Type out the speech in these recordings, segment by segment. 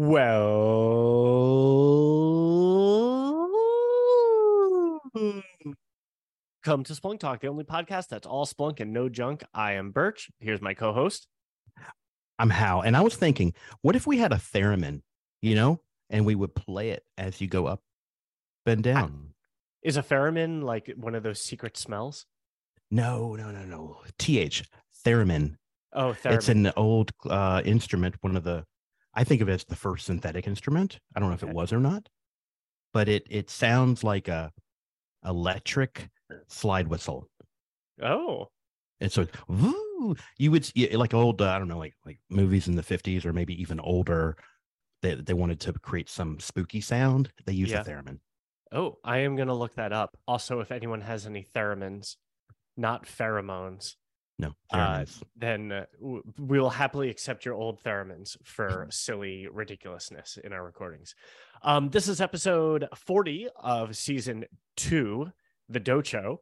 Well, come to Splunk Talk, the only podcast that's all Splunk and no junk. I am Burch. Here's my co-host. I'm Hal. And I was thinking, what if we had a theremin, you know, and we would play it as you go up and down? Is a theremin like one of those secret smells? No, no, no, no. TH, theremin. Oh, theremin. It's an old uh, instrument, one of the, I think of it as the first synthetic instrument. I don't know if it was or not, but it it sounds like a electric slide whistle. oh, And so, woo, you would like old, uh, I don't know, like like movies in the 50s or maybe even older. They, they wanted to create some spooky sound. They use Yeah. a theremin. oh, I am gonna look that up. Also, if anyone has any theremins, not pheromones, No, Uh, then uh, we will happily accept your old theremins for silly ridiculousness in our recordings. Um, this is episode 40 of season two, The Docho.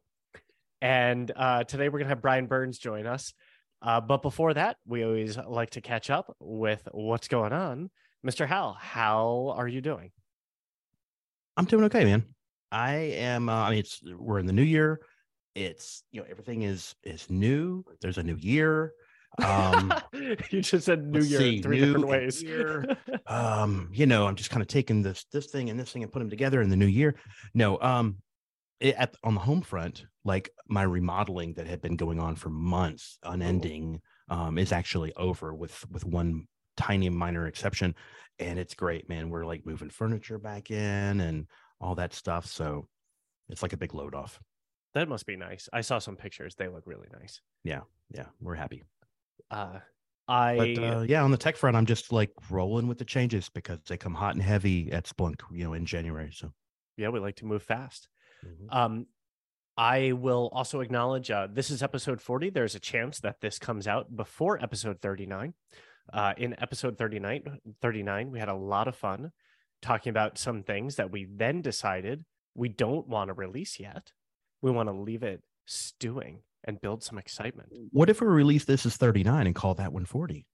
And uh, today we're going to have Bryan Burns join us. Uh, but before that, we always like to catch up with what's going on. Mr. Hal, how are you doing? I'm doing okay, man. I am. Uh, I mean, it's we're in the new year. It's you know everything is is new. There's a new year. Um, you just said New Year see, in three new different ways. year. um, you know, I'm just kind of taking this this thing and this thing and put them together in the new year. No, um, it, at on the home front, like my remodeling that had been going on for months, unending, um, is actually over with with one tiny minor exception, and it's great, man. We're like moving furniture back in and all that stuff, so it's like a big load off. That must be nice. I saw some pictures. They look really nice. Yeah, Yeah. we're happy. Uh, I But uh, yeah, on the tech front, I'm just like rolling with the changes because they come hot and heavy at Splunk, you know, in January. So. yeah, we like to move fast. Um, I will also acknowledge uh, this is episode 40. There's a chance that this comes out before episode 39. Uh, in episode 39, 39, we had a lot of fun talking about some things that we then decided we don't want to release yet. We want to leave it stewing and build some excitement. What if we release this as 39 and call that one 40?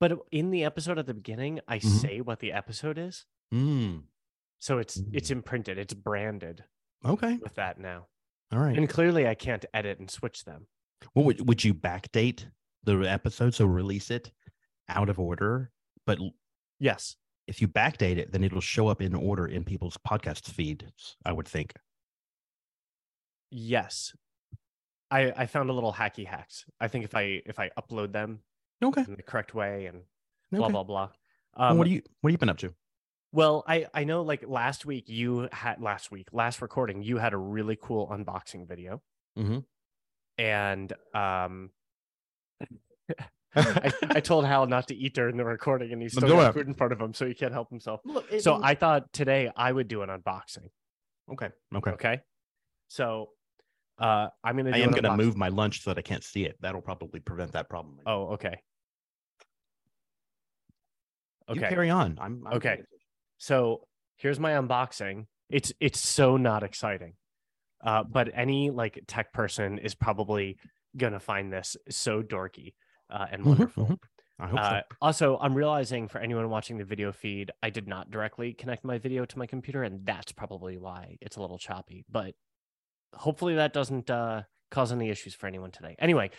But in the episode at the beginning, I Mhm. say what the episode is. Mm, So it's it's Mm. imprinted, it's branded okay. with that now. All right. And clearly I can't edit and switch them. What would, would you backdate the episode? So release it out of order. But Yes. if you backdate it, then it'll show up in order in people's podcast feeds, I would think. Yes. I I found a little hacky hacks. I think if I if I upload them Okay. in the correct way and blah okay. blah blah. Well, Um, what do you what have you been up to? well, I I know like last week you had last week last recording you had a really cool unboxing video Mhm. and um I, I told Hal not to eat during the recording and he's still go got food in front of him so he can't help himself. Look, So I thought today I would do an unboxing. okay. Okay. Okay. So uh I'm gonna do I am going to unboxing. move my lunch so that I can't see it. That'll probably prevent that problem. Oh, okay. You Okay. carry on. I'm, I'm Okay. So here's my unboxing. It's it's so not exciting. Uh, but any like tech person is probably gonna find this so dorky uh, and Mhm, wonderful. mhm. I hope Uh, so. also, I'm realizing for anyone watching the video feed, I did not directly connect my video to my computer, and that's probably why it's a little choppy. But hopefully, that doesn't uh, cause any issues for anyone today. Anyway,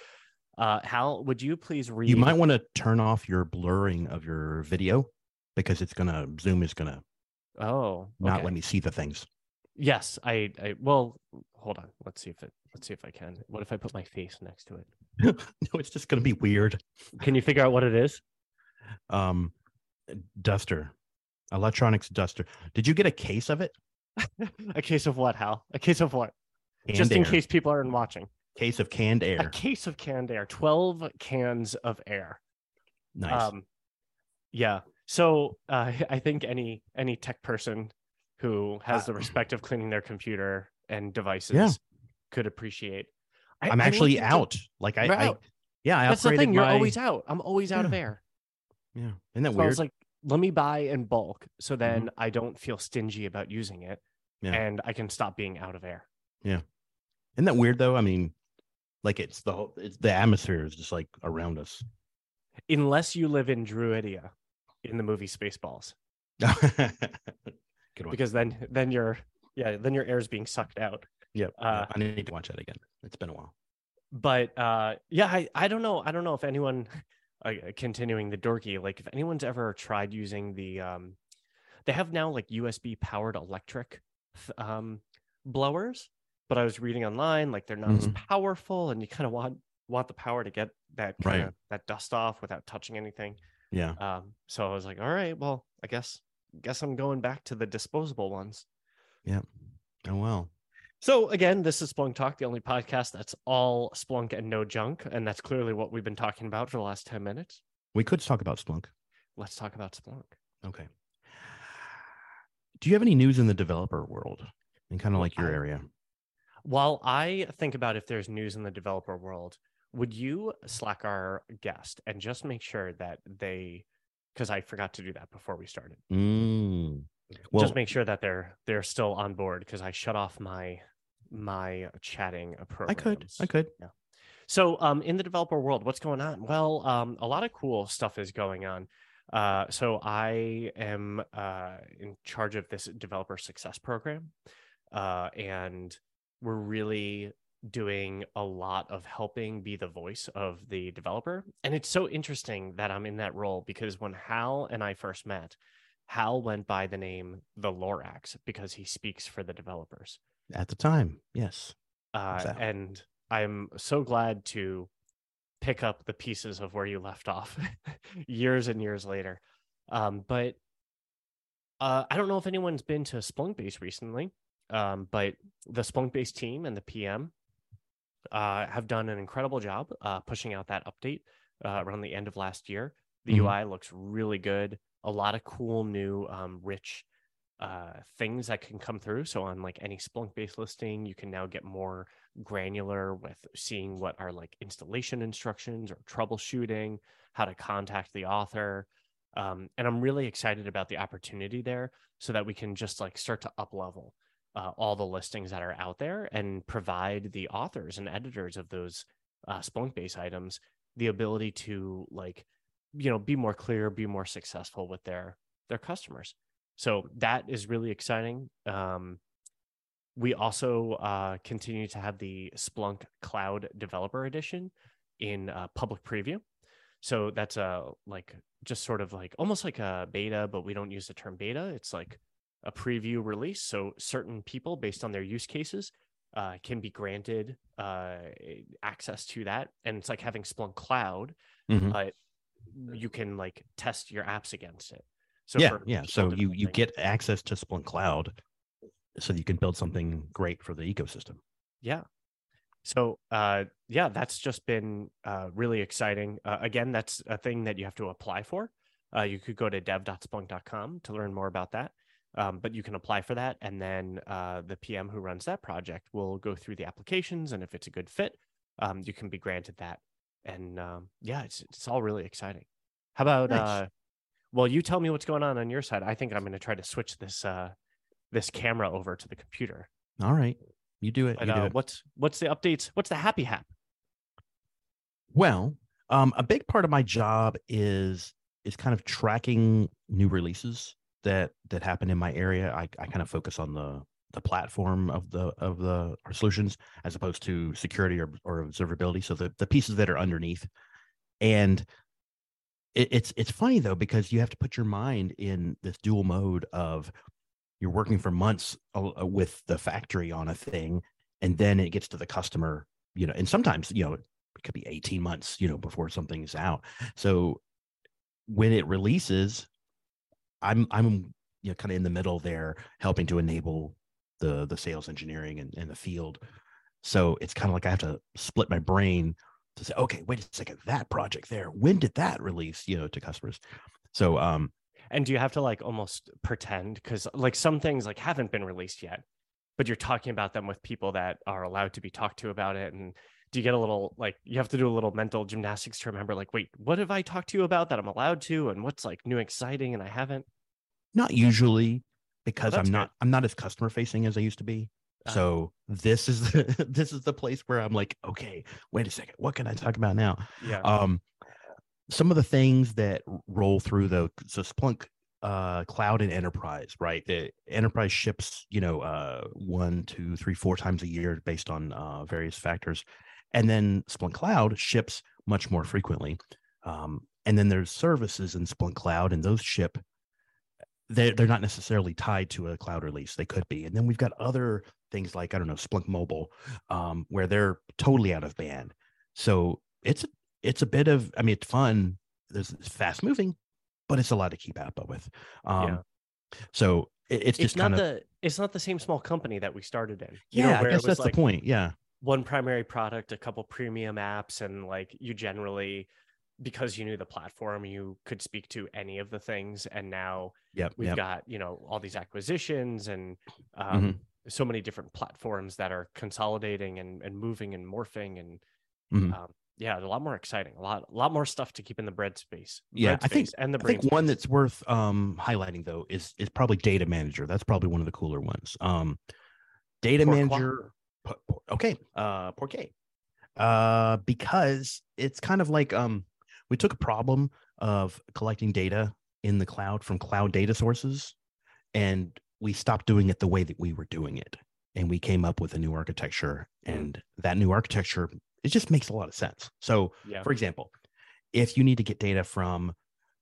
uh, Hal, would you please read? You might want to turn off your blurring of your video because it's gonna Zoom is gonna Oh, not okay. let me see the things. Yes, I, I. Well, hold on. Let's see if it. Let's see if I can. What if I put my face next to it? no, it's just gonna be weird. Can you figure out what it is? Um, duster, electronics duster. Did you get a case of it? a case of what, Hal? A case of what? Canned Just in air. case people aren't watching. case of canned air. A case of canned air. Twelve cans of air. Nice. Um, yeah. So uh, I think any any tech person who has Uh, the respect of cleaning their computer and devices could appreciate. I, I'm I actually out. Like I, I yeah, I That's the thing. You're my- always out. I'm always out of air. Yeah, isn't that So I was like, let me buy in bulk so then I don't feel stingy about using it Yeah. and I can stop being out of air. Isn't that weird though? I mean, like it's the whole, it's the atmosphere is just like around us. Unless you live in Druidia in the movie Spaceballs. Good one. because then then your yeah then your air is being sucked out. Yep. uh, I need to watch that again. It's been a while. But uh, yeah, I I don't know I don't know if anyone uh, continuing the dorky like if anyone's ever tried using the um they have now like USB powered electric th- um blowers, but I was reading online like they're not as Mhm. powerful and you kind of want want the power to get that kind of that dust off without touching anything. Yeah. Um, so I was like, all right, well, I guess guess I'm going back to the disposable ones. Yeah. Oh well. So again, this is Splunk Talk, the only podcast that's all Splunk and no junk, and that's clearly what we've been talking about for the last ten minutes. We could talk about Splunk. Let's talk about Splunk. Okay. Do you have any news in the developer world in kind of like your area? While I think about if there's news in the developer world, would you slack our guest and just make sure that they, because I forgot to do that before we started, Mm. Well, just make sure that they're they're still on board because I shut off my my chatting approach. I could. I could. Yeah. So, um, in the developer world, what's going on? Well, um, a lot of cool stuff is going on. Uh, so I am uh, in charge of this developer success program, uh, and we're really doing a lot of helping be the voice of the developer. And it's so interesting that I'm in that role because when Hal and I first met, Hal went by the name the Lorax because he speaks for the developers At the time, yes. uh, and I'm so glad to pick up the pieces of where you left off years and years later. Um, but uh, I don't know if anyone's been to Splunkbase recently, um, but the Splunkbase team and the PM uh, have done an incredible job uh, pushing out that update uh, around the end of last year. The Mhm. UI looks really good. A lot of cool new, um, rich uh, things that can come through. So on like any Splunk based listing, you can now get more granular with seeing what are like installation instructions or troubleshooting, how to contact the author. Um, and I'm really excited about the opportunity there so that we can just like start to up level uh, all the listings that are out there and provide the authors and editors of those uh, Splunk based items the ability to like, you know, be more clear, be more successful with their their customers. So that is really exciting. Um, we also uh, continue to have the Splunk Cloud Developer Edition in uh, public preview. So that's a like just sort of like almost like a beta, but we don't use the term beta. It's like a preview release. So certain people, based on their use cases, uh, can be granted uh, access to that, and it's like having Splunk Cloud, Mhm. but you can like test your apps against it. So yeah, for yeah. So you you get access to Splunk Cloud, so you can build something great for the ecosystem. Yeah. So, uh, yeah, that's just been uh, really exciting. Uh, again, that's a thing that you have to apply for. Uh, you could go to dev.splunk.com to learn more about that. Um, but you can apply for that. And then uh, the PM who runs that project will go through the applications. And if it's a good fit, um, you can be granted that. And um, yeah, it's, it's all really exciting. How about, Nice. uh, well, you tell me what's going on on your side. I think I'm going to try to switch this uh, this camera over to the computer. All right, you do it. But you do uh, it. what's what's the updates? What's the happy hap? Well, um, a big part of my job is is kind of tracking new releases that that happen in my area. I, I kind of focus on the the platform of the of the our solutions as opposed to security or, or observability. So the the pieces that are underneath, and it, it's it's funny though because you have to put your mind in this dual mode of you're working for months uh, with the factory on a thing, and then it gets to the customer. You know, and sometimes you know it could be 18 months, you know, before something's out. So when it releases, I'm I'm you know kind of in the middle there, helping to enable the the sales engineering and, and the field. So it's kind of like I have to split my brain to say, okay, wait a second, that project there, when did that release, you know, to customers? So um And do you have to like almost pretend because like some things like haven't been released yet, but you're talking about them with people that are allowed to be talked to about it and do you get a little like you have to do a little mental gymnastics to remember like wait what have i talked to you about that i'm allowed to and what's like new exciting and i haven't not usually because that's I'm good. not I'm not as customer facing as I used to be. Ah. So this is the, this is the place where I'm like, okay, wait a second, what can I talk about now? yeah Um, some of the things that roll through though, so Splunk uh, cloud and enterprise, right? The enterprise ships, you know, uh, one, two, three, four times a year based on uh, various factors, and then Splunk Cloud ships much more frequently. Um, and then there's services in Splunk Cloud, and those ship. They're, they're not necessarily tied to a cloud release. They could be. And then we've got other things like, I don't know, Splunk Mobile, um, where they're totally out of band. So it's it's a bit of, I mean, it's fun. There's it's fast moving, but it's a lot to keep up with. Um, yeah. So it, it's, it's just not kind of the it's not the same small company that we started in. You yeah. Know, I guess that's like the point. Yeah. One primary product, a couple premium apps, and like you generally because you knew the platform, you could speak to any of the things. And now yep, we've yep. got, you know, all these acquisitions and um, mm-hmm. so many different platforms that are consolidating and, and moving and morphing. And mm-hmm. um, yeah, a lot more exciting, a lot, a lot more stuff to keep in the bread space. Yeah, bread I think, and the I think space. one that's worth um, highlighting though is is probably Data Manager. That's probably one of the cooler ones. Um, Data? Manager. Okay, uh, Pourquoi? Uh, because it's kind of like um, we took a problem of collecting data in the cloud from cloud data sources and we stopped doing it the way that we were doing it. And we came up with a new architecture and that new architecture it just makes a lot of sense. So yeah. for example if you need to get data from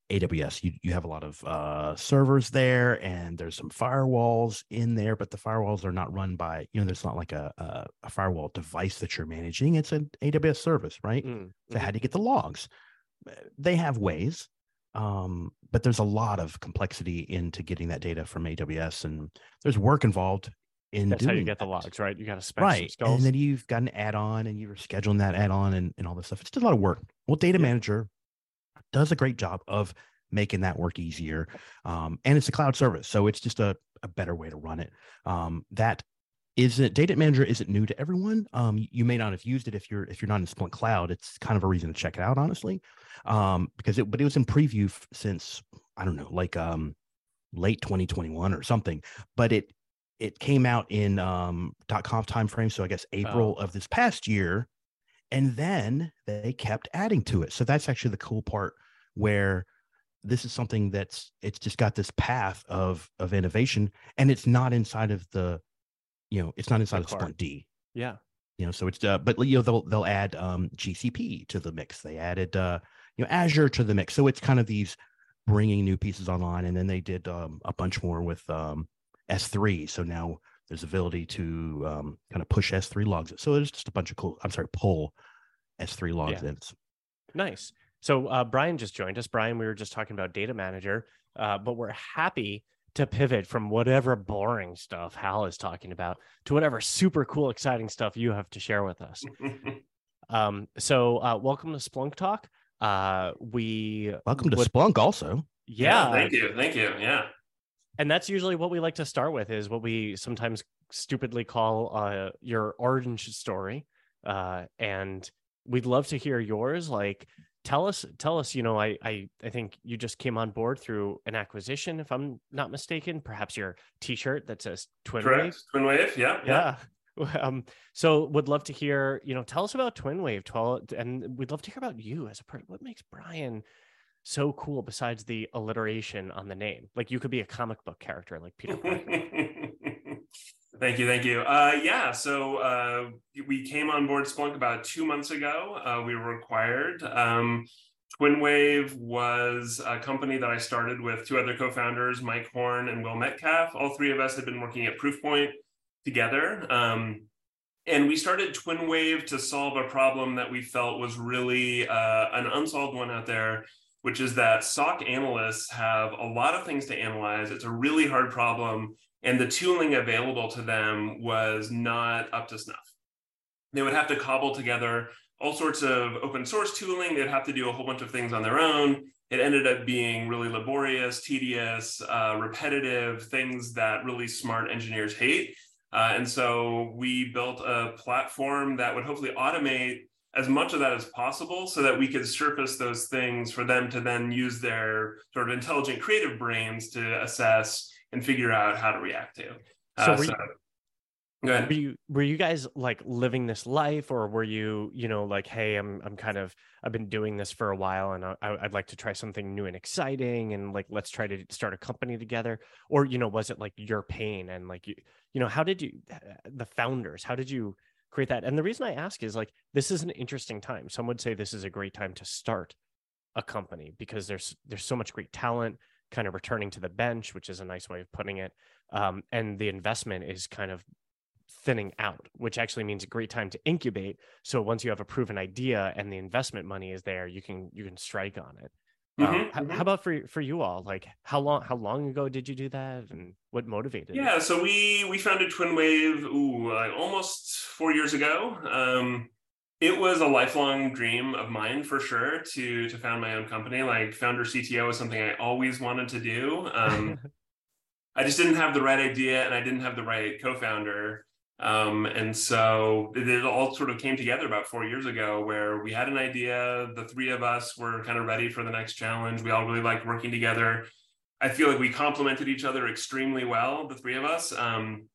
aws you, you have a lot of uh, servers there and there's some firewalls in there but the firewalls are not run by you know there's not like a, a, a firewall device that you're managing. It's an aws service right? Mm-hmm. so how do you get the logs they have ways um, but there's a lot of complexity into getting that data from aws and there's work involved in that's how you get that. the logs right? You got to spec right and then you've got an add-on and you're scheduling that add-on and, and all this stuff. It's just a lot of work. Well data yeah. manager does a great job of making that work easier um, and it's a cloud service so it's just a, a better way to run it. Um, that isn't data manager isn't new to everyone? Um, you may not have used it if you're if you're not in splunk cloud. It's kind of a reason to check it out honestly. Um, because it but it was in preview f- since i don't know like um, late 2021 or something. But it it came out in um dot .conf timeframe so i guess april oh. of this past year and then they kept adding to it. So that's actually the cool part where this is something that's it's just got this path of of innovation and it's not inside of the you know, it's not inside of splunkd. Yeah. You know, so it's uh, but you know they'll they'll add um GCP to the mix. They added uh you know Azure to the mix. So it's kind of these bringing new pieces online, and then they did um, a bunch more with um S3. So now there's ability to um, kind of push S3 logs. So there's just a bunch of cool. I'm sorry, pull S3 logs yeah. in. Nice. So uh, Bryan just joined us. Bryan, we were just talking about Data Manager, uh, but we're happy to pivot from whatever boring stuff Hal is talking about to whatever super cool, exciting stuff you have to share with us. um, so, uh, welcome to Splunk Talk. Uh, we welcome to would, Splunk also. Yeah, yeah, thank you, thank you. Yeah, and that's usually what we like to start with is what we sometimes stupidly call uh, your orange story, uh, and we'd love to hear yours. Like, tell us tell us you know I, I i think you just came on board through an acquisition if i'm not mistaken perhaps your t-shirt that says twin Correct. wave TwinWave yeah yeah, yeah. um so would love to hear you know tell us about TwinWave 12 and we'd love to hear about you as a person what makes Bryan so cool besides the alliteration on the name like you could be a comic book character like peter Thank you, thank you. Uh, yeah, so uh, we came on board Splunk about two months ago. Uh, we were acquired. Um, TwinWave was a company that I started with two other co-founders, Mike Horn and Will Metcalf. All three of us had been working at Proofpoint together. Um, and we started TwinWave to solve a problem that we felt was really uh, an unsolved one out there, which is that SOC analysts have a lot of things to analyze. It's a really hard problem and the tooling available to them was not up to snuff. They would have to cobble together all sorts of open source tooling. They'd have to do a whole bunch of things on their own. It ended up being really laborious, tedious, uh, repetitive, things that really smart engineers hate. Uh, and so we built a platform that would hopefully automate as much of that as possible so that we could surface those things for them to then use their sort of intelligent creative brains to assess and figure out how to react to. Uh, so, were, so, you, were you were you guys like living this life or were you you know like hey i'm i'm kind of i've been doing this for a while and I, i'd like to try something new and exciting and like let's try to start a company together or you know was it like your pain and like you you know how did you the founders how did you create that? And the reason i ask is like this is an interesting time. Some would say this is a great time to start a company because there's there's so much great talent kind of returning to the bench which is a nice way of putting it um, and the investment is kind of thinning out, which actually means a great time to incubate. So once you have a proven idea and the investment money is there, you can you can strike on it. Mm-hmm, um, how, mm-hmm. how, about for for you all? Like how long how long ago did you do that, and what motivated? Yeah, it? so we we founded TwinWave ooh, like almost four years ago. Um, it was a lifelong dream of mine for sure to to found my own company. Like founder CTO is something I always wanted to do. Um, I just didn't have the right idea, and I didn't have the right co-founder. Um, and so it, it, all sort of came together about four years ago where we had an idea. The three of us were kind of ready for the next challenge. We all really liked working together. I feel like we complemented each other extremely well, the three of us. Um,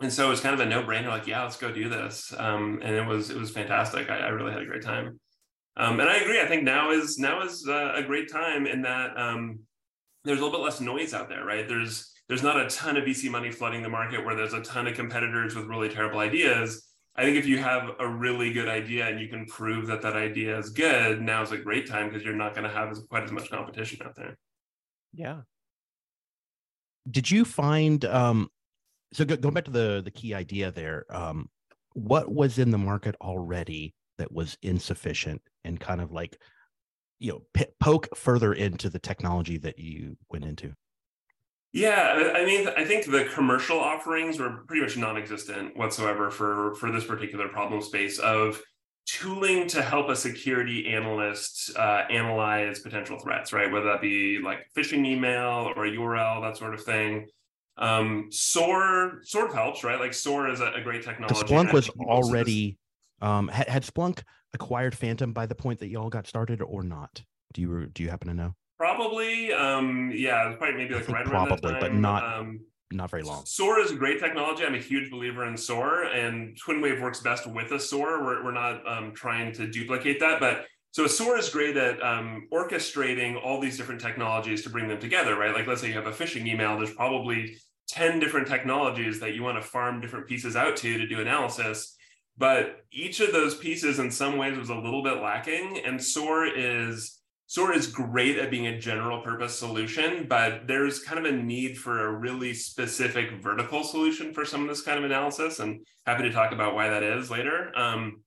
and so it was kind of a no-brainer, like, yeah, let's go do this. Um, and it was it was fantastic. I, I really had a great time. Um, and I agree. I think now is now is uh, a great time in that um, there's a little bit less noise out there, right? There's there's not a ton of VC money flooding the market where there's a ton of competitors with really terrible ideas. I think if you have a really good idea and you can prove that that idea is good, now is a great time because you're not going to have as, quite as much competition out there. Yeah. Did you find um so go, going back to the the key idea there, um what was in the market already that was insufficient and kind of like you know p- poke further into the technology that you went into? Yeah, I mean, I think the commercial offerings were pretty much non-existent whatsoever for for this particular problem space of tooling to help a security analyst uh, analyze potential threats, right? Whether that be like phishing email or a URL, that sort of thing. Um, SOAR sort of helps, right? Like SOAR is a, a great technology. Splunk was already um, had, had Splunk acquired Phantom by the point that you all got started, or not? Do you do you happen to know? Probably, um, yeah, probably maybe like right probably, but not um, not very long. SOAR is a great technology. I'm a huge believer in SOAR, and TwinWave works best with a SOAR. We're we're not um, trying to duplicate that, but so SOAR is great at um, orchestrating all these different technologies to bring them together, right? Like let's say you have a phishing email. There's probably 10 different technologies that you want to farm different pieces out to to do analysis. But each of those pieces in some ways was a little bit lacking. And SOAR is SOAR is great at being a general purpose solution, but there's kind of a need for a really specific vertical solution for some of this kind of analysis. And happy to talk about why that is later. Um,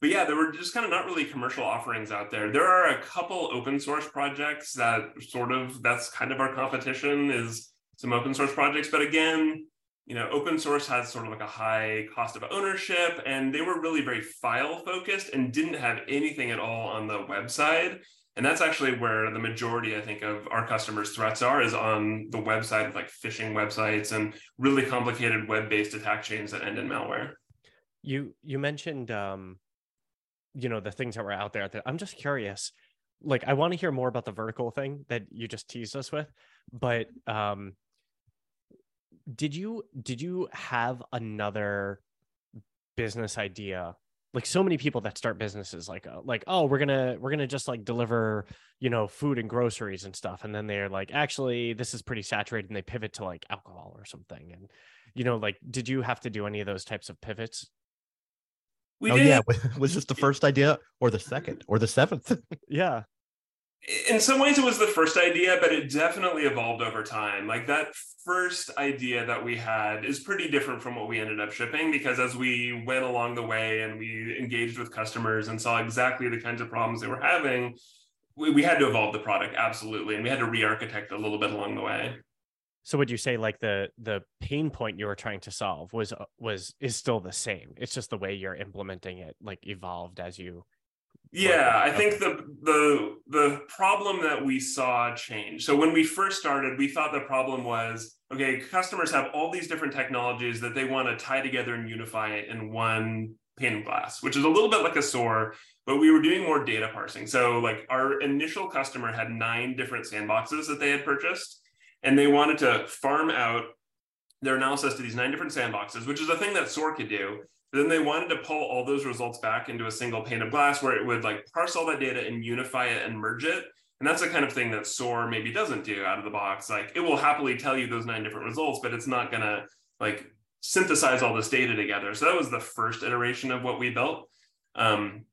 but yeah, there were just kind of not really commercial offerings out there. There are a couple open source projects that sort of that's kind of our competition is some open source projects. But again, you know, open source has sort of like a high cost of ownership, and they were really very file focused and didn't have anything at all on the website. And that's actually where the majority, I think, of our customers' threats are is on the website of like phishing websites and really complicated web-based attack chains that end in malware. You you mentioned um, you know, the things that were out there. I'm just curious. Like, I want to hear more about the vertical thing that you just teased us with, but um, did you did you have another business idea like so many people that start businesses like uh, like oh we're gonna we're gonna just like deliver you know food and groceries and stuff and then they're like actually this is pretty saturated and they pivot to like alcohol or something and you know like did you have to do any of those types of pivots we oh did. yeah was this the first idea or the second or the seventh? Yeah. In some ways it was the first idea but it definitely evolved over time. Like that first idea that we had is pretty different from what we ended up shipping because as we went along the way and we engaged with customers and saw exactly the kinds of problems they were having we, we had to evolve the product absolutely and we had to re-architect a little bit along the way so would you say like the the pain point you were trying to solve was uh, was is still the same it's just the way you're implementing it like evolved as you yeah, I think the the the problem that we saw change. So when we first started, we thought the problem was okay, customers have all these different technologies that they want to tie together and unify it in one pane of glass, which is a little bit like a SOAR, but we were doing more data parsing. So like our initial customer had nine different sandboxes that they had purchased, and they wanted to farm out their analysis to these nine different sandboxes, which is a thing that SOAR could do. But then they wanted to pull all those results back into a single pane of glass where it would like parse all that data and unify it and merge it. And that's the kind of thing that SOAR maybe doesn't do out of the box. Like it will happily tell you those nine different results, but it's not gonna like synthesize all this data together. So that was the first iteration of what we built. Um,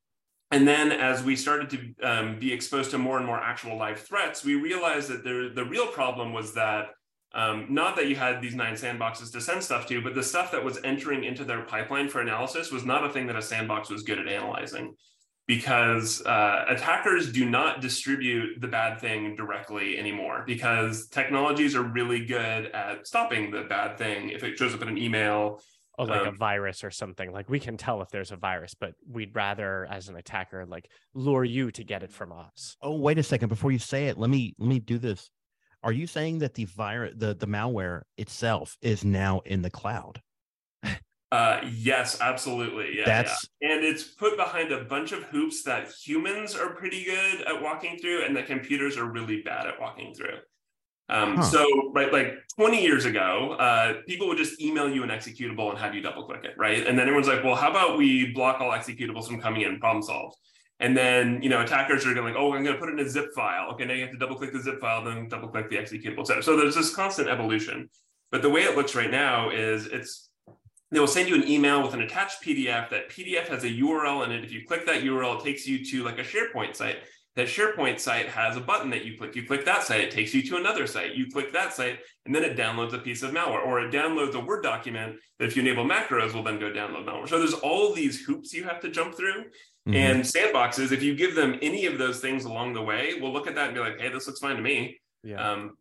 and then as we started to um, be exposed to more and more actual live threats, we realized that there, the real problem was that um, not that you had these nine sandboxes to send stuff to, but the stuff that was entering into their pipeline for analysis was not a thing that a sandbox was good at analyzing because uh, attackers do not distribute the bad thing directly anymore because technologies are really good at stopping the bad thing if it shows up in an email or like Um, a virus or something like we can tell if there's a virus but we'd rather as an attacker like lure you to get it from us Oh, wait a second. Before you say it, let me let me do this. Are you saying that the virus, the the malware itself, is now in the cloud? Uh, yes, absolutely. Yeah, That's yeah. And it's put behind a bunch of hoops that humans are pretty good at walking through, and that computers are really bad at walking through. Um, Huh. So, right, like 20 years ago, uh, people would just email you an executable and have you double click it, right? And then everyone's like, well, how about we block all executables from coming in, problem solved. And then, you know, attackers are going like, oh, I'm going to put it in a zip file. Okay, now you have to double click the zip file, then double click the executable, et cetera. So there's this constant evolution. But the way it looks right now is it's they will send you an email with an attached PDF. That PDF has a URL in it. If you click that URL, it takes you to like a SharePoint site. That SharePoint site has a button that you click. You click that site, it takes you to another site. You click that site, and then it downloads a piece of malware, or it downloads a Word document that, if you enable macros, will then go download malware. So there's all these hoops you have to jump through. Mhm. And sandboxes, if you give them any of those things along the way, will look at that and be like, "Hey, this looks fine to me." yeah Um,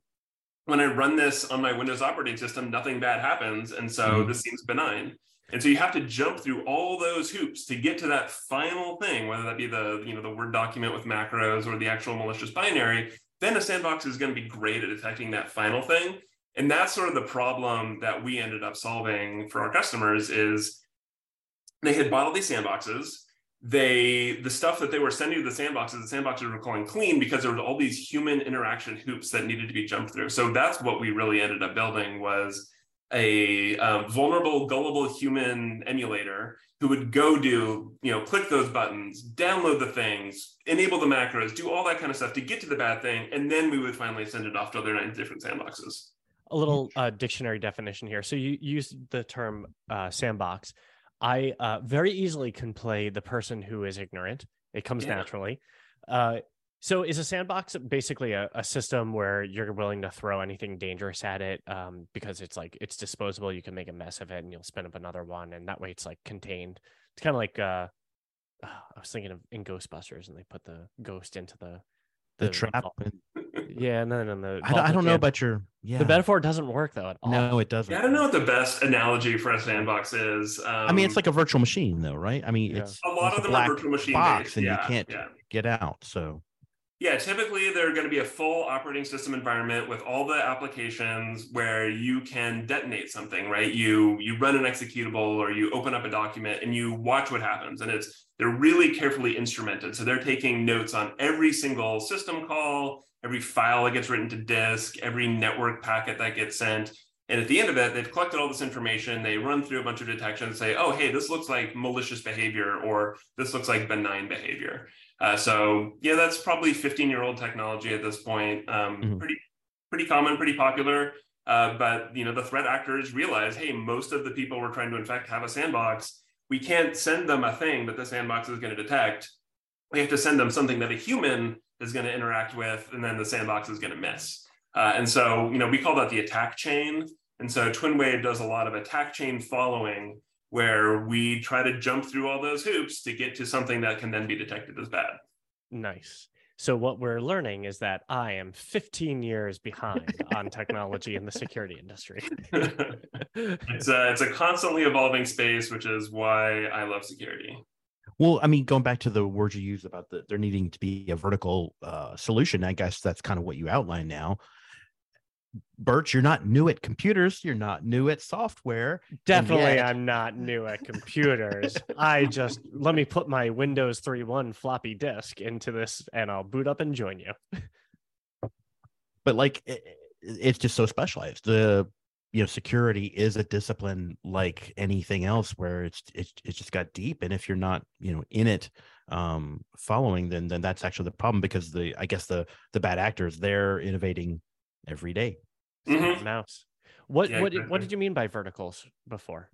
when I run this on my Windows operating system, nothing bad happens. And so Mhm. this seems benign. And so you have to jump through all those hoops to get to that final thing, whether that be the, you know, the Word document with macros or the actual malicious binary, then a sandbox is going to be great at detecting that final thing. And that's sort of the problem that we ended up solving for our customers is they had bought all these sandboxes they the stuff that they were sending to the sandboxes the sandboxes were calling clean because there was all these human interaction hoops that needed to be jumped through so that's what we really ended up building was a um, vulnerable gullible human emulator who would go do you know click those buttons download the things enable the macros do all that kind of stuff to get to the bad thing and then we would finally send it off to other nine different sandboxes a little uh, dictionary definition here. So you used the term uh, sandbox. I uh, very easily can play the person who is ignorant. It comes Yeah. naturally. So is a sandbox basically a, a system where you're willing to throw anything dangerous at it um, because it's like it's disposable. You can make a mess of it and you'll spin up another one, and that way it's like contained. It's kind of like uh, I was thinking of in Ghostbusters, and they put the ghost into the the trap. vault. Yeah, and then in the I, don't- I don't know about your. Yeah. the metaphor doesn't work though at all. No, it doesn't. yeah i don't know what the best analogy for a sandbox is um, I mean, it's like a virtual machine, though, right? I mean, Yeah. it's a lot it's of them black are virtual machine box, based and yeah, you can't yeah. get out. So Yeah, typically they're going to be a full operating system environment with all the applications where you can detonate something, right? You you run an executable or you open up a document and you watch what happens. And it's they're really carefully instrumented. So they're taking notes on every single system call, every file that gets written to disk, every network packet that gets sent. And at the end of it, they've collected all this information. They run through a bunch of detections, say, oh, hey, this looks like malicious behavior, or this looks like benign behavior. Uh, so yeah, that's probably 15 year old technology at this point. Um, Mhm. Pretty, pretty common, pretty popular. Uh, but you know, the threat actors realize, hey, most of the people we're trying to infect have a sandbox. We can't send them a thing that the sandbox is going to detect. We have to send them something that a human is going to interact with, and then the sandbox is going to miss. Uh, and so, you know, we call that the attack chain. And so, TwinWave does a lot of attack chain following where we try to jump through all those hoops to get to something that can then be detected as bad. Nice. So what we're learning is that I am 15 years behind on technology in the security industry. it's a it's a constantly evolving space, which is why I love security. Well, I mean, going back to the words you used about the, there needing to be a vertical uh, solution, I guess that's kind of what you outline now. Bert, you're not new at computers. You're not new at software. Definitely, yet- I'm not new at computers. I just let me put my Windows 3.1 floppy disk into this, and I'll boot up and join you. But like, it, it's just so specialized. The you know security is a discipline like anything else where it's it's, it's just got deep and if you're not you know in it um following then then that's actually the problem because the i guess the the bad actors they're innovating every day. Mhm. mouse. What Yeah, what did, what did you mean by verticals before?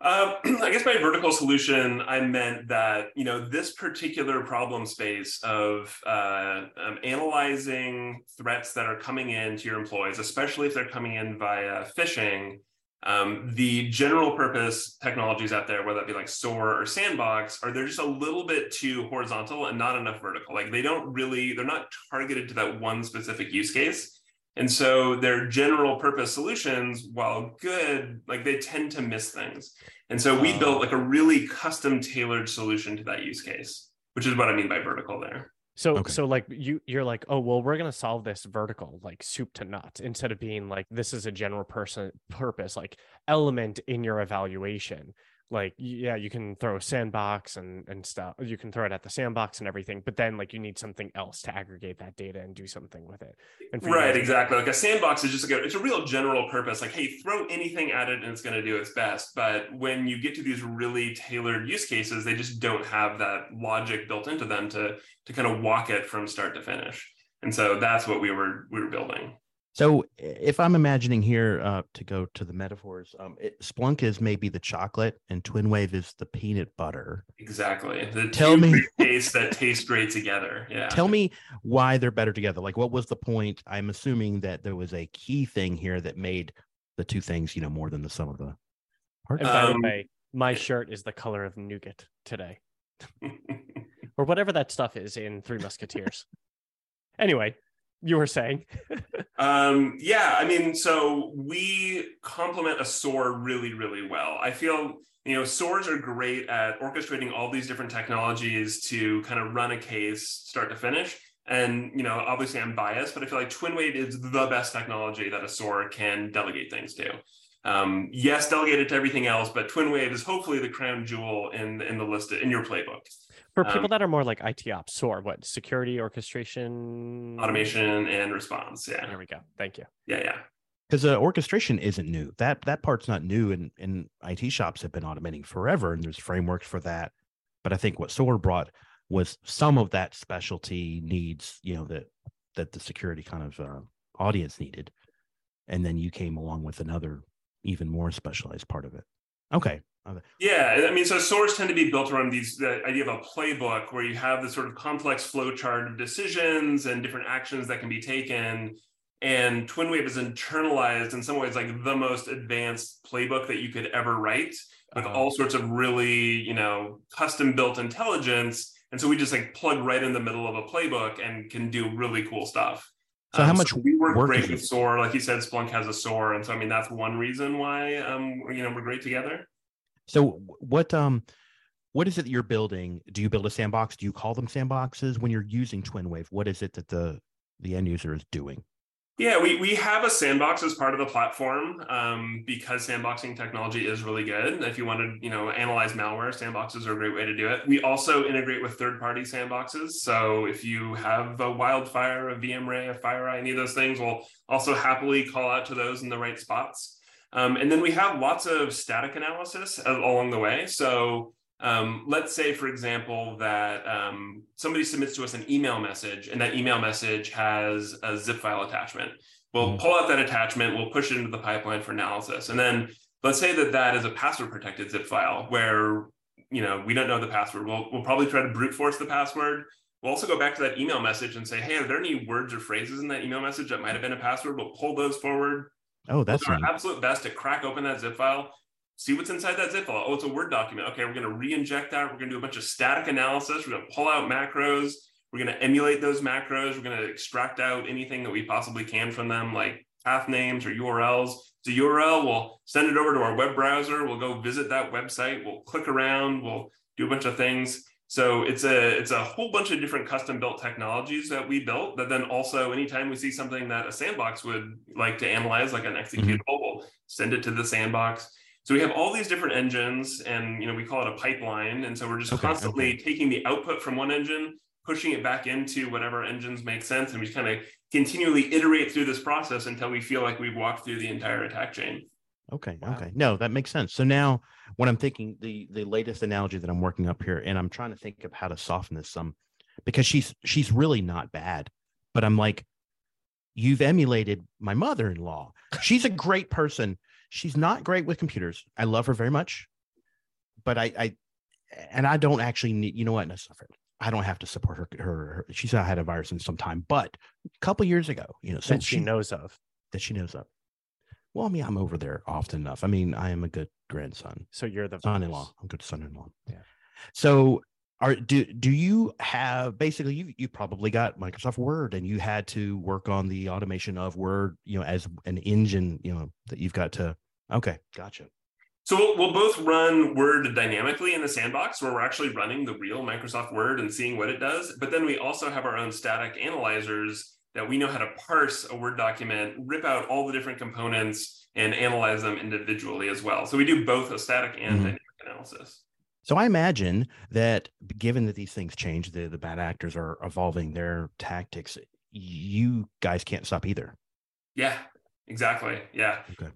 Um, I guess by vertical solution, I meant that you know this particular problem space of uh, um, analyzing threats that are coming in to your employees, especially if they're coming in via phishing. Um, the general purpose technologies out there, whether that be like SOAR or Sandbox, are they're just a little bit too horizontal and not enough vertical. Like they don't really, they're not targeted to that one specific use case. And so their general purpose solutions, while good, like they tend to miss things. And so we built like a really custom tailored solution to that use case, which is what I mean by vertical there. So Okay. so like you you're like, oh well, we're gonna solve this vertical, like soup to nut, instead of being like this is a general person purpose, like element in your evaluation. Like yeah, you can throw a sandbox and and stuff. You can throw it at the sandbox and everything, but then like you need something else to aggregate that data and do something with it. Right, guys- exactly. Like a sandbox is just like a, it's a real general purpose. Like, hey, throw anything at it and it's going to do its best. But when you get to these really tailored use cases, they just don't have that logic built into them to to kind of walk it from start to finish. And so that's what we were we were building. So if I'm imagining here uh, to go to the metaphors, um, it, Splunk is maybe the chocolate and TwinWave is the peanut butter. Exactly. The Tell two me- great tastes that taste great together. Yeah. Tell me why they're better together. Like, what was the point? I'm assuming that there was a key thing here that made the two things, you know, more than the sum of the parts. And by Um, the way, my shirt is the color of nougat today, or whatever that stuff is in Three Musketeers. anyway, you were saying. Um, yeah, I mean, so we complement a SOAR really, really well. I feel, you know, SOARs are great at orchestrating all these different technologies to kind of run a case start to finish. And, you know, obviously I'm biased, but I feel like TwinWave is the best technology that a SOAR can delegate things to. Um, yes, delegate it to everything else, but TwinWave is hopefully the crown jewel in in the list in your playbook. For Um, people that are more like IT ops, SOAR, what security orchestration, Automation and response. Yeah. There we go. Thank you. Yeah. Yeah. because uh, orchestration isn't new. That that part's not new, and and IT shops have been automating forever, and there's frameworks for that. But I think what SOAR brought was some of that specialty needs, you know, that that the security kind of uh, audience needed, and then you came along with another even more specialized part of it. Okay, Yeah, I mean, so SOARs tend to be built around these the idea of a playbook where you have this sort of complex flow chart of decisions and different actions that can be taken. And TwinWave is internalized in some ways like the most advanced playbook that you could ever write with Uh-huh. all sorts of really, you know, custom built intelligence. And so we just like plug right in the middle of a playbook and can do really cool stuff. So how Um, much we work work great with it? SOAR? Like you said, Splunk has a SOAR, and so I mean that's one reason why um you know we're great together. So what um what is it that you're building? Do you build a sandbox? Do you call them sandboxes when you're using TwinWave? What is it that the the end user is doing? Yeah, we, we have a sandbox as part of the platform um, because sandboxing technology is really good. If you want to, you know, analyze malware, sandboxes are a great way to do it. We also integrate with third-party sandboxes. So if you have a Wildfire, a VMRay, a FireEye, any of those things, we'll also happily call out to those in the right spots. Um, and then we have lots of static analysis along the way. So um, let's say, for example, that um, somebody submits to us an email message, and that email message has a zip file attachment. We'll Mhm. pull out that attachment, we'll push it into the pipeline for analysis, and then let's say that that is a password protected zip file where you know we don't know the password. We'll we'll probably try to brute force the password. We'll also go back to that email message and say, hey, are there any words or phrases in that email message that might have been a password? We'll pull those forward, Oh, that's our absolute best to crack open that zip file, see what's inside that zip file. Oh, it's a Word document. Okay, we're going to re-inject that. We're going to do a bunch of static analysis. We're going to pull out macros. We're going to emulate those macros. We're going to extract out anything that we possibly can from them, like path names or URLs. The URL, we'll send it over to our web browser. We'll go visit that website. We'll click around. We'll do a bunch of things. So it's a it's a whole bunch of different custom built technologies that we built. That then also, anytime we see something that a sandbox would like to analyze, like an mm-hmm. executable, we'll send it to the sandbox. So we have all these different engines, and you know we call it a pipeline. And so we're just Okay, constantly taking the output from one engine, pushing it back into whatever engines make sense, and we kind of continually iterate through this process until we feel like we've walked through the entire attack chain. Okay. Wow. Okay. No, that makes sense. So now when I'm thinking the the latest analogy that I'm working up here, and I'm trying to think of how to soften this some because she's she's really not bad. But I'm like, you've emulated my mother-in-law. She's a great person. She's not great with computers. I love her very much. But I I and I don't actually need, you know what? Fair. I don't have to support her. Her, her she's not had a virus in some time, but a couple years ago, you know, since she knows of. that she knows of. Well, I mean, I'm over there often enough. I mean, I am a good grandson, So you're the son-in-law. virus. I'm a good son-in-law. Yeah. So, are do do you have basically you you probably got Microsoft Word and you had to work on the automation of Word, you know, as an engine, you know, that you've got to. Okay, gotcha. So we'll, we'll both run Word dynamically in the sandbox where we're actually running the real Microsoft Word and seeing what it does. But then we also have our own static analyzers that we know how to parse a Word document, rip out all the different components, and analyze them individually as well. So we do both a static and Mhm. dynamic analysis. So I imagine that given that these things change, the the bad actors are evolving their tactics. You guys can't stop either. Yeah, exactly. Yeah. Okay.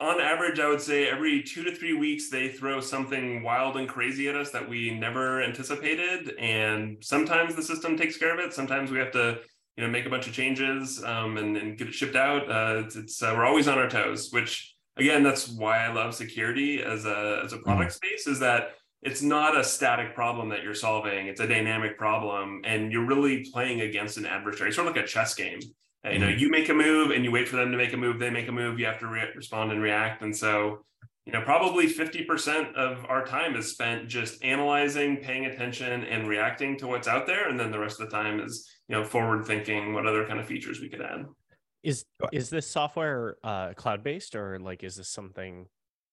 On average, I would say every two to three weeks, they throw something wild and crazy at us that we never anticipated. And sometimes the system takes care of it. Sometimes we have to, you know, make a bunch of changes um, and, and get it shipped out. Uh, it's, it's uh, we're always on our toes, which again, that's why I love security as a as a product space. Is that it's not a static problem that you're solving; it's a dynamic problem, and you're really playing against an adversary, sort of like a chess game. Uh, you know, Mhm. you make a move and you wait for them to make a move. They make a move. You have to re- respond and react. And so, you know, probably 50% of our time is spent just analyzing, paying attention, and reacting to what's out there. And then the rest of the time is, you know, forward thinking what other kind of features we could add. Is is this software uh, cloud based or like is this something?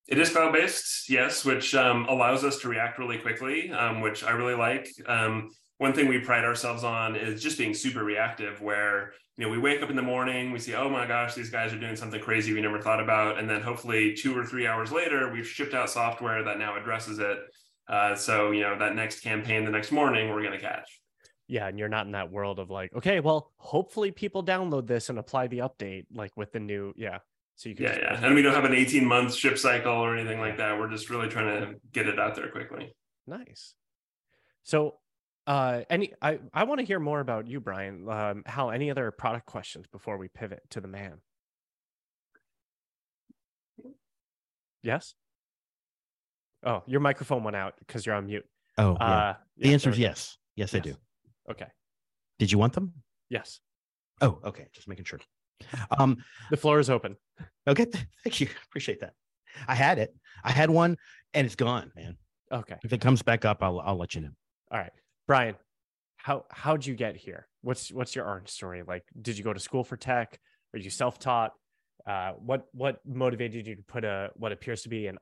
It is cloud based, yes, which um, allows us to react really quickly, um, which I really like. Um, one thing we pride ourselves on is just being super reactive, where you know we wake up in the morning, we see, oh my gosh, these guys are doing something crazy we never thought about, and then hopefully two or three hours later, we've shipped out software that now addresses it. Uh, so you know that next campaign the next morning, we're going to catch. Yeah, and you're not in that world of like, okay, well, hopefully people download this and apply the update like with the new, yeah. So you can Yeah, just- yeah, and we don't have an 18 month ship cycle or anything like that. We're just really trying to get it out there quickly. Nice. So, uh, any I I want to hear more about you, Bryan. Um, how any other product questions before we pivot to the man? Yes. Oh, your microphone went out because you're on mute. Oh, yeah. Uh, the yeah, answer is go. yes. Yes, I do. Okay. Did you want them? Yes. Oh, okay. Just making sure. Um, The floor is open. okay. Thank you. Appreciate that. I had it. I had one and it's gone, man. Okay. If it comes back up, I'll I'll let you know. All right, Bryan. How how'd you get here? What's what's your art story? Like, did you go to school for tech? Are you self taught? Uh, what what motivated you to put a what appears to be an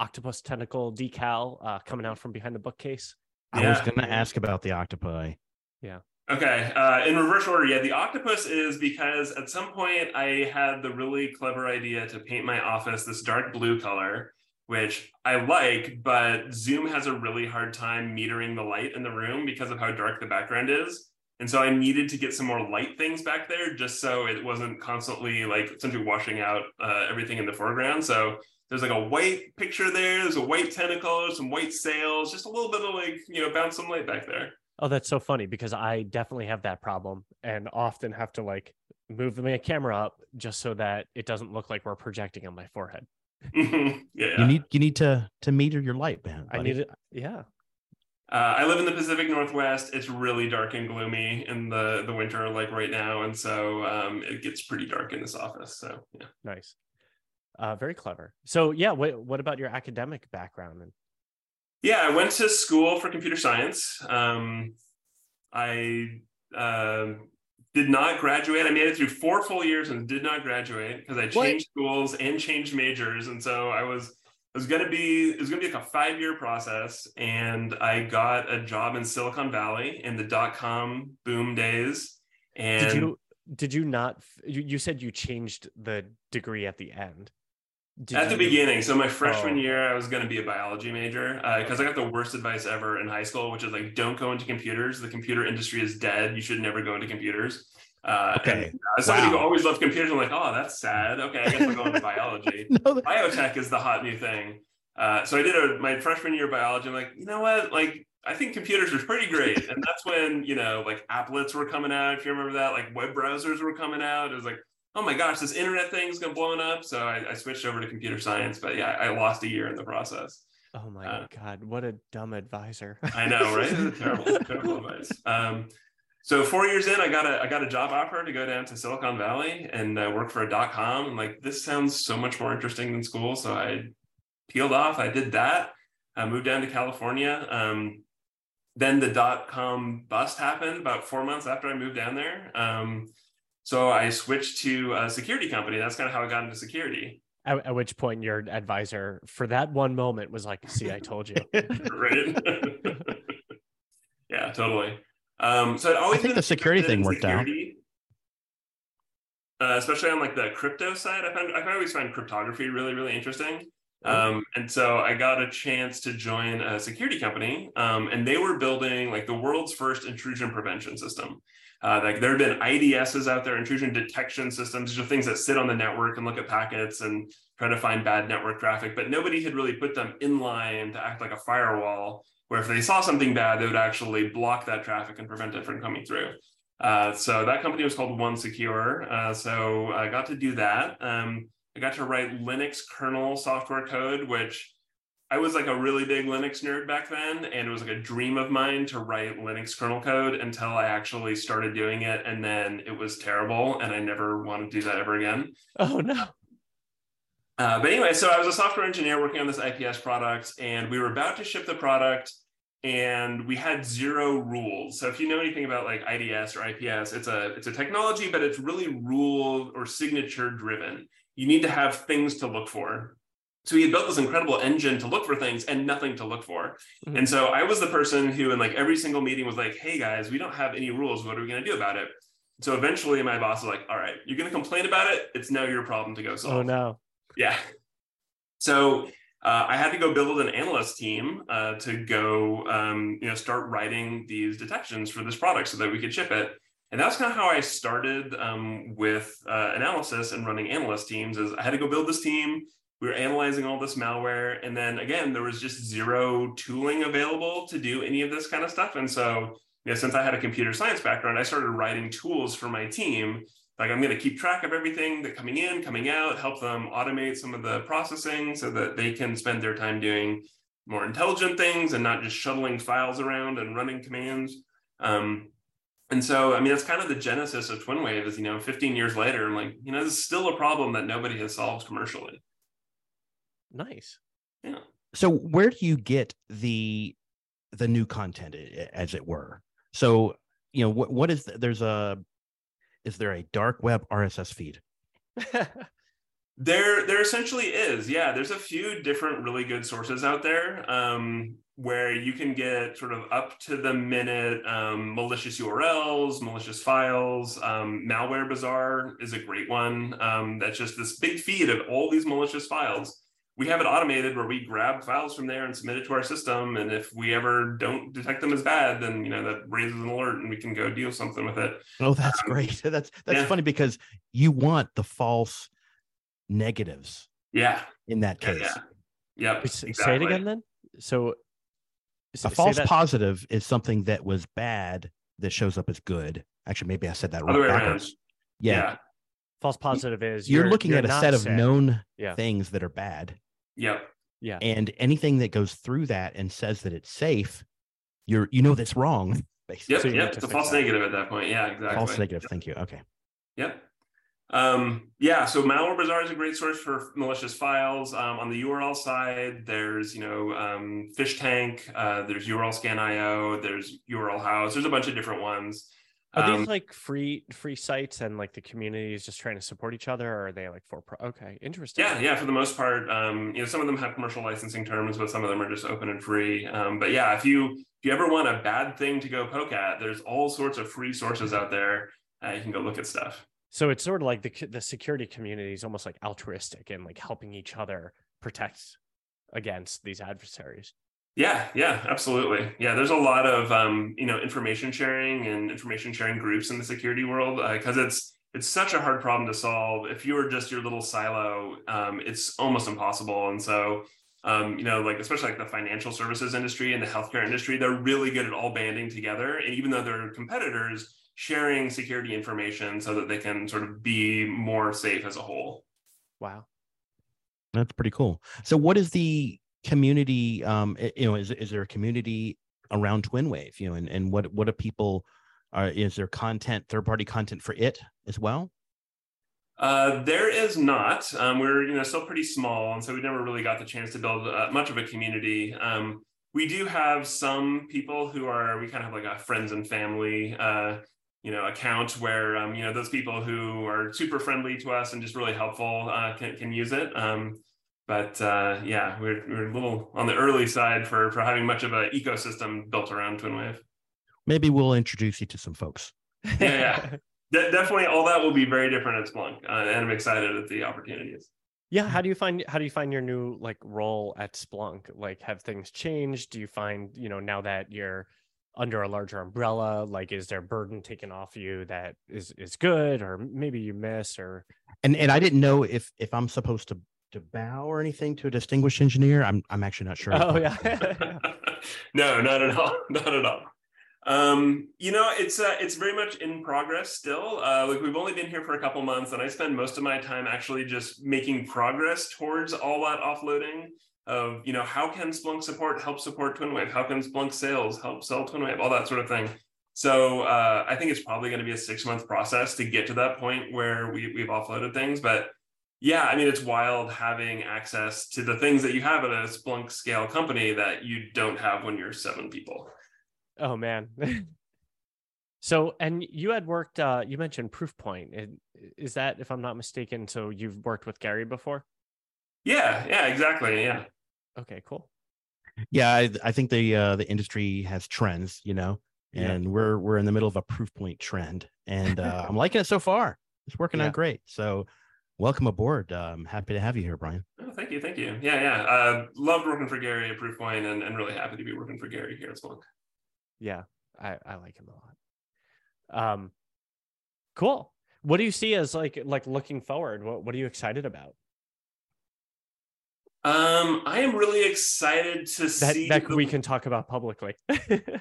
octopus tentacle decal uh, coming out from behind the bookcase? I was gonna ask about the octopi. Yeah. Okay, uh, in reverse order, yeah, the octopus is because at some point I had the really clever idea to paint my office this dark blue color, which I like, but Zoom has a really hard time metering the light in the room because of how dark the background is. And so I needed to get some more light things back there just so it wasn't constantly like essentially washing out uh, everything in the foreground. So there's like a white picture there, there's a white tentacle, some white sails, just a little bit of like, you know, bounce some light back there. Oh, that's so funny because I definitely have that problem and often have to like move the camera up just so that it doesn't look like we're projecting on my forehead. yeah. You need you need to to meter your light, man. I need it. Yeah. Uh, I live in the Pacific Northwest. It's really dark and gloomy in the the winter, like right now, and so um, it gets pretty dark in this office. So yeah, Nice. Uh, very clever. So yeah, what what about your academic background? And yeah. I went to school for computer science. Um, I um did not graduate. I made it through four full years and did not graduate because I What? changed schools and changed majors, and so I was it was gonna be it was gonna be like a five year process, and I got a job in Silicon Valley in the dot com boom days. And did you did you not? You, you said you changed the degree at the end. Did At the beginning, so my freshman oh. year, I was going to be a biology major because uh, I got the worst advice ever in high school, which is like, don't go into computers. The computer industry is dead. You should never go into computers. Uh, okay. And, somebody wow. who always loved computers, I'm like, oh, that's sad. Okay, I guess I'll go into biology. no, Biotech is the hot new thing. Uh, so I did a, my freshman year biology. I'm like, you know what? Like, I think computers are pretty great. And that's when, you know, like applets were coming out. If you remember that, like web browsers were coming out. It was like, oh my gosh, this internet thing's gonna blowing up. So I, I, switched over to computer science, but yeah, I lost a year in the process. Oh my uh, god, what a dumb advisor! I know, right? terrible, terrible advice. Um, so four years in, I got a I got a job offer to go down to Silicon Valley and uh, work for a dot com. I'm like, this sounds so much more interesting than school. So I peeled off. I did that. I moved down to California. Um, then the dot com bust happened about four months after I moved down there. Um, so I switched to a security company. That's kind of how I got into security. At, at, which point your advisor for that one moment was like, see, I told you. right. yeah, totally. Um, so I'd always I think the security thing worked security, out. Uh, especially on like the crypto side. I find I always find cryptography really, really interesting. Um, and so I got a chance to join a security company, um, and they were building like the world's first intrusion prevention system. Uh, like there have been IDSs out there, intrusion detection systems. These are things that sit on the network and look at packets and try to find bad network traffic, but nobody had really put them in line to act like a firewall, where if they saw something bad, they would actually block that traffic and prevent it from coming through. Uh, so that company was called OneSecure. Uh, so I got to do that. Um, I got to write Linux kernel software code, which I was like a really big Linux nerd back then, and it was like a dream of mine to write Linux kernel code until I actually started doing it, and then it was terrible, and I never want to do that ever again. Oh no. Uh, but anyway, so I was a software engineer working on this IPS product, and we were about to ship the product, and we had zero rules. So if you know anything about like IDS or IPS, it's a it's a technology, but it's really rule or signature driven. You need to have things to look for so he had built this incredible engine to look for things and nothing to look for. Mm-hmm. And so I was the person who in like every single meeting was like, hey guys, we don't have any rules. What are we going to do about it? So eventually my boss was like, all right, you're going to complain about it. It's now your problem to go solve. Oh no. Yeah. So uh, I had to go build an analyst team uh, to go, um, you know, start writing these detections for this product so that we could ship it. And that's kind of how I started um, with uh, analysis and running analyst teams. Is I had to go build this team we were analyzing all this malware and then again there was just zero tooling available to do any of this kind of stuff. And so you know, since i had a computer science background i started writing tools for my team. Like i'm going to keep track of everything that coming in coming out help them automate some of the processing so that they can spend their time doing more intelligent things and not just shuttling files around and running commands. Um, and so, I mean, that's kind of the genesis of TwinWave is, you know, 15 years later, I'm like, you know, this is still a problem that nobody has solved commercially. Nice. Yeah. So where do you get the the new content, as it were? So you know what what is there's a is there a dark web RSS feed? there there essentially is. Yeah, there's a few different really good sources out there. Um, where you can get sort of up to the minute um, malicious URLs, malicious files. Um, Malware Bazaar is a great one. Um, that's just this big feed of all these malicious files we have it automated where we grab files from there and submit it to our system. And if we ever don't detect them as bad, then you know that raises an alert and we can go deal something with it. Oh, that's um, great. That's that's yeah. funny because you want the false negatives. Yeah. In that case. Yeah. yeah. Yep. Exactly. Say it again then. So a false that... positive is something that was bad that shows up as good. Actually, maybe I said that wrong. Yeah. yeah. False positive is you're, you're looking you're at a set of known yeah. things that are bad. Yep. Yeah. And anything that goes through that and says that it's safe, you're you know that's wrong. Basically. Yep. So yep. It's a false that. negative at that point. Yeah. Exactly. False negative. Thank you. Okay. Yep. Um, yeah, so Malware Bazaar is a great source for malicious files. Um, on the URL side, there's you know um, Tank, uh, there's URL Scan.io, there's URLhaus. There's a bunch of different ones. Are um, these like free free sites and like the community is just trying to support each other, or are they like for pro? Okay, interesting. Yeah, yeah. For the most part, um, you know, some of them have commercial licensing terms, but some of them are just open and free. Um, but yeah, if you if you ever want a bad thing to go poke at, there's all sorts of free sources out there. Uh, you can go look at stuff. So it's sort of like the the security community is almost like altruistic and like helping each other protect against these adversaries. Yeah, yeah, absolutely. Yeah, there's a lot of um, you know information sharing and information sharing groups in the security world because uh, it's it's such a hard problem to solve. If you were just your little silo, um, it's almost impossible. And so, um, you know, like especially like the financial services industry and the healthcare industry, they're really good at all banding together. And even though they're competitors, sharing security information so that they can sort of be more safe as a whole. Wow. That's pretty cool. So what is the community um you know is is there a community around TwinWave you know, and and what what do people are uh, is there content third party content for it as well? Uh, there is not. Um, we're you know still pretty small, and so we never really got the chance to build uh, much of a community. Um, we do have some people who are we kind of have like a friends and family uh, you know account where um, you know those people who are super friendly to us and just really helpful uh, can, can use it um, but uh, yeah we're, we're a little on the early side for for having much of an ecosystem built around TwinWave maybe we'll introduce you to some folks. Yeah, yeah. De- definitely all that will be very different at splunk uh, and i'm excited at the opportunities yeah how do you find how do you find your new like role at splunk? Like have things changed? Do you find you know now that you're under a larger umbrella like is there burden taken off you that is is good or maybe you miss or? And and i didn't know if if i'm supposed to to bow or anything to a distinguished engineer i'm i'm actually not sure oh yeah no not at all not at all um you know it's uh, it's very much in progress still uh like we've only been here for a couple months and i spend most of my time actually just making progress towards all that offloading of you know how can Splunk support help support TwinWave? How can Splunk sales help sell TwinWave? All that sort of thing. So uh, I think it's probably going to be a six month process to get to that point where we, we've offloaded things. But yeah, I mean it's wild having access to the things that you have at a Splunk scale company that you don't have when you're seven people. Oh man. so and you had worked uh, you mentioned Proofpoint. Is that if I'm not mistaken? So you've worked with Gary before? Yeah, yeah, exactly. Yeah. Okay, cool. Yeah, I, I think the uh, the industry has trends, you know, and yeah. we're we're in the middle of a Proofpoint trend, and uh, I'm liking it so far. It's working yeah. out great. So, welcome aboard. I'm happy to have you here, Bryan. Oh, thank you, thank you. Yeah, yeah. Uh, loved working for Gary at Proofpoint, and, and really happy to be working for Gary here as well. Yeah, I I like him a lot. Um, cool. What do you see as like like looking forward? What what are you excited about? Um, I am really excited to that, see that the... we can talk about publicly.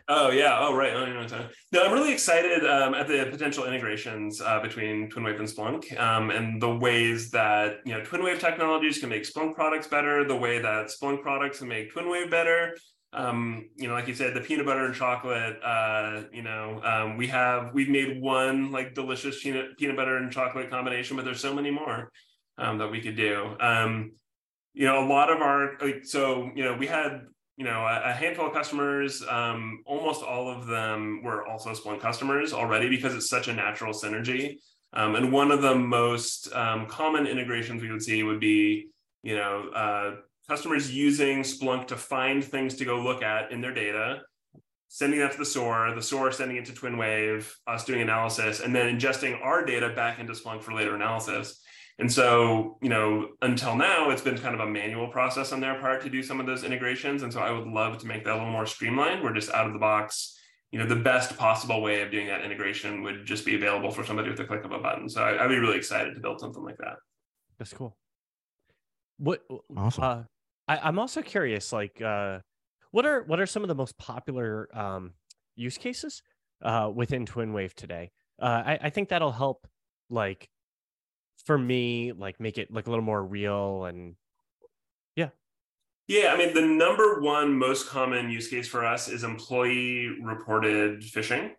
oh yeah. Oh right. Oh, no, I'm really excited um, at the potential integrations uh, between TwinWave and Splunk, um, and the ways that you know TwinWave technologies can make Splunk products better, the way that Splunk products can make TwinWave better. Um, you know, like you said, the peanut butter and chocolate. Uh, you know, um, we have we've made one like delicious peanut peanut butter and chocolate combination, but there's so many more um, that we could do. Um, you know, a lot of our so you know, we had you know a, a handful of customers. Um, almost all of them were also Splunk customers already because it's such a natural synergy. Um, and one of the most um, common integrations we would see would be, you know, uh, customers using Splunk to find things to go look at in their data, sending that to the SOAR, the SOAR sending it to TwinWave, us doing analysis, and then ingesting our data back into Splunk for later analysis. And so, you know, until now, it's been kind of a manual process on their part to do some of those integrations. And so I would love to make that a little more streamlined. We're just out of the box. You know, the best possible way of doing that integration would just be available for somebody with a click of a button. So I, would be really excited to build something like that. That's cool. What awesome. Uh, I, am also curious, like, uh, what are what are some of the most popular um, use cases uh, within TwinWave today? Uh, I, I think that'll help, like for me like make it like a little more real and yeah. Yeah i mean the number one most common use case for us is employee reported phishing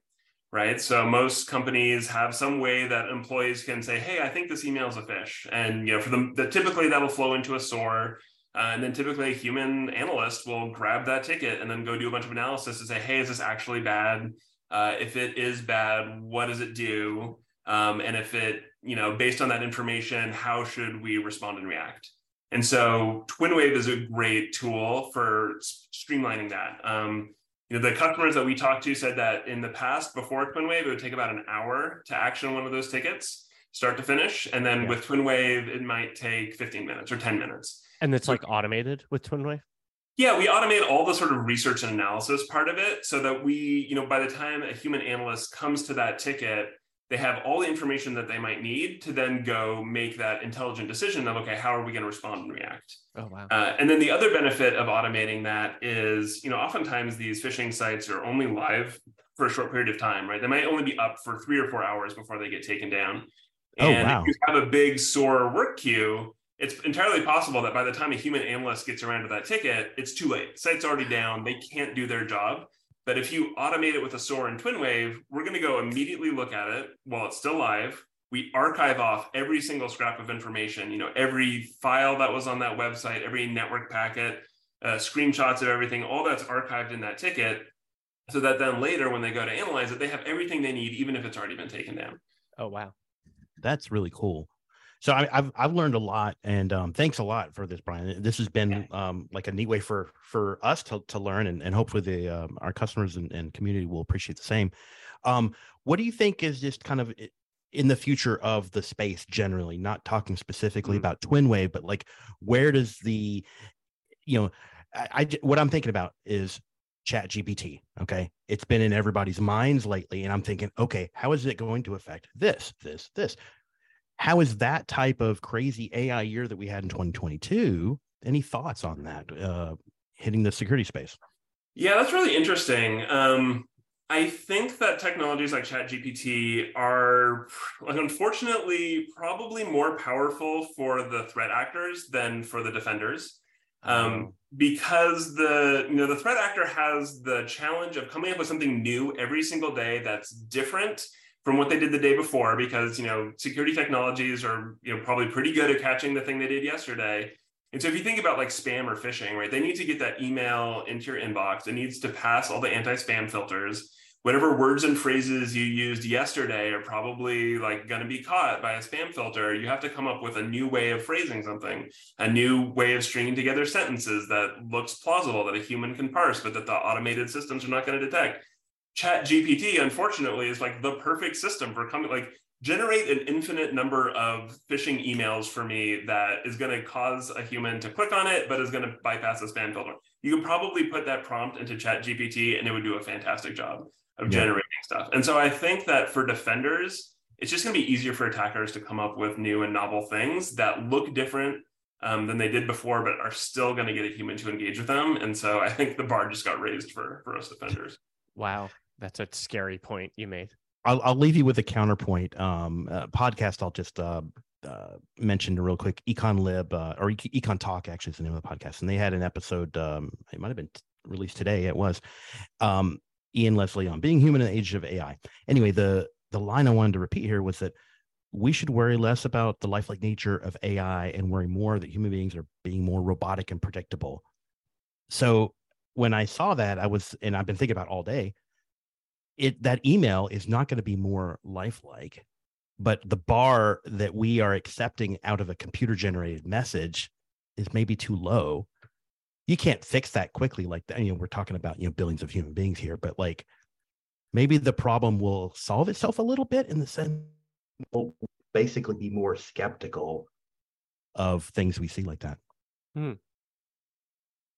right? So most companies have some way that employees can say hey i think this email is a phish and you know for them the, typically that'll flow into a SOAR uh, and then typically a human analyst will grab that ticket and then go do a bunch of analysis and say hey is this actually bad? Uh, if it is bad what does it do? Um, and if it you know, based on that information, how should we respond and react? And so TwinWave is a great tool for streamlining that. Um, you know, the customers that we talked to said that in the past, before TwinWave, it would take about an hour to action one of those tickets. start to finish. And then Yeah. with TwinWave, it might take 15 minutes or 10 minutes. And it's like automated with TwinWave. Yeah, we automate all the sort of research and analysis part of it so that we, you know, by the time a human analyst comes to that ticket, they have all the information that they might need to then go make that intelligent decision of, okay, how are we going to respond and react? Oh wow. Uh, and then the other benefit of automating that is, you know, oftentimes these phishing sites are only live for a short period of time, right? They might only be up for three or four hours before they get taken down. Oh, And wow. if you have a big SOAR work queue, it's entirely possible that by the time a human analyst gets around to that ticket, it's too late. Site's already down. They can't do their job. But if you automate it with a SOAR and TwinWave, we're going to go immediately look at it while it's still live. We archive off every single scrap of information, you know, every file that was on that website, every network packet, uh, screenshots of everything, all that's archived in that ticket. So that then later, when they go to analyze it, they have everything they need, even if it's already been taken down. Oh wow. That's really cool. So I, I've I've learned a lot, and um, thanks a lot for this, Bryan. This has been um, like a neat way for for us to to learn, and, and hopefully the um, our customers and, and community will appreciate the same. Um, what do you think is just kind of in the future of the space generally? Not talking specifically Mm. about TwinWave, but like where does the you know I what I'm thinking about is ChatGPT okay it's been in everybody's minds lately and i'm thinking okay how is it going to affect this this this how is that type of crazy ai year that we had in 2022 any thoughts on that uh hitting the security space Yeah, that's really interesting. Um, I think that technologies like ChatGPT are, like, unfortunately, probably more powerful for the threat actors than for the defenders. Um, because the you know the threat actor has the challenge of coming up with something new every single day that's different from what they did the day before because you know security technologies are you know probably pretty good at catching the thing they did yesterday. And so if you think about like spam or phishing right they need to get that email into your inbox. It needs to pass all the anti-spam filters. Whatever words and phrases you used yesterday are probably like going to be caught by a spam filter. You have to come up with a new way of phrasing something a new way of stringing together sentences that looks plausible that a human can parse but that the automated systems are not going to detect ChatGPT unfortunately is like the perfect system for coming like generate an infinite number of phishing emails for me that is going to cause a human to click on it but is going to bypass the spam filter you could probably put that prompt into ChatGPT and it would do a fantastic job of Yeah. generating stuff and so i think that for defenders it's just going to be easier for attackers to come up with new and novel things that look different um, than they did before, but are still going to get a human to engage with them. And so I think the bar just got raised for for us defenders. Wow. That's a scary point you made. I'll, I'll leave you with a counterpoint. Um uh, podcast i'll just uh, uh mention real quick EconLib uh, or Ec- EconTalk actually is the name of the podcast. And they had an episode um it might have been t- released today it was um ian leslie on being human in the age of ai anyway the the line i wanted to repeat here was that we should worry less about the lifelike nature of ai and worry more that human beings are being more robotic and predictable. So when i saw that i was and i've been thinking about all day it that email is not going to be more lifelike but the bar that we are accepting out of a computer generated message is maybe too low you can't fix that quickly like that you know we're talking about you know billions of human beings here but like maybe the problem will solve itself a little bit in the sense we'll basically be more skeptical of things we see like that Hmm.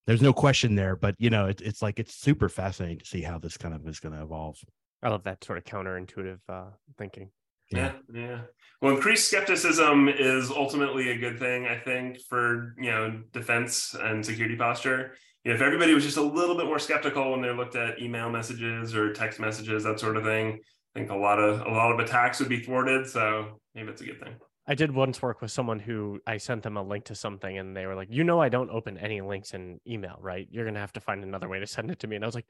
There's no question there but you know it, it's like it's super fascinating to see how this kind of is going to evolve I love that sort of counterintuitive uh, thinking. Yeah, yeah. Well, increased skepticism is ultimately a good thing, I think, for you know defense and security posture. You know, if everybody was just a little bit more skeptical when they looked at email messages or text messages, that sort of thing, I think a lot of a lot of attacks would be thwarted. So maybe it's a good thing. I did once work with someone who I sent them a link to something and they were like, you know, I don't open any links in email, right? You're going to have to find another way to send it to me. And I was like,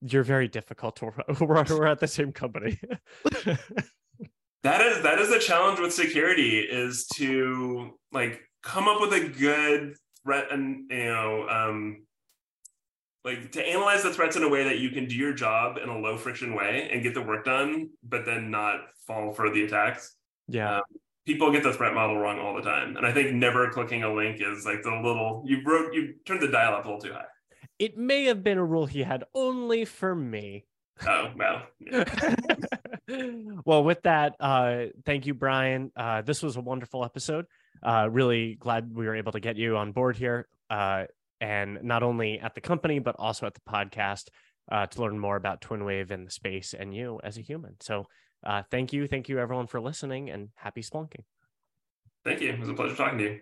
you're very difficult to we're, we're at the same company. That is that is the challenge with security is to like come up with a good threat and you know um like to analyze the threats in a way that you can do your job in a low friction way and get the work done, but then not fall for the attacks. yeah. People get the threat model wrong all the time, and I think never clicking a link is like the little you wrote you turned the dial up a little too high. It may have been a rule he had only for me. Oh well. Yeah. well, with that, uh, thank you, Bryan. Uh, this was a wonderful episode. Uh, really glad we were able to get you on board here, uh, and not only at the company but also at the podcast uh, to learn more about TwinWave and the space and you as a human. So, uh, thank you, thank you, everyone, for listening, and happy splunking. Thank you. It was a pleasure talking to you.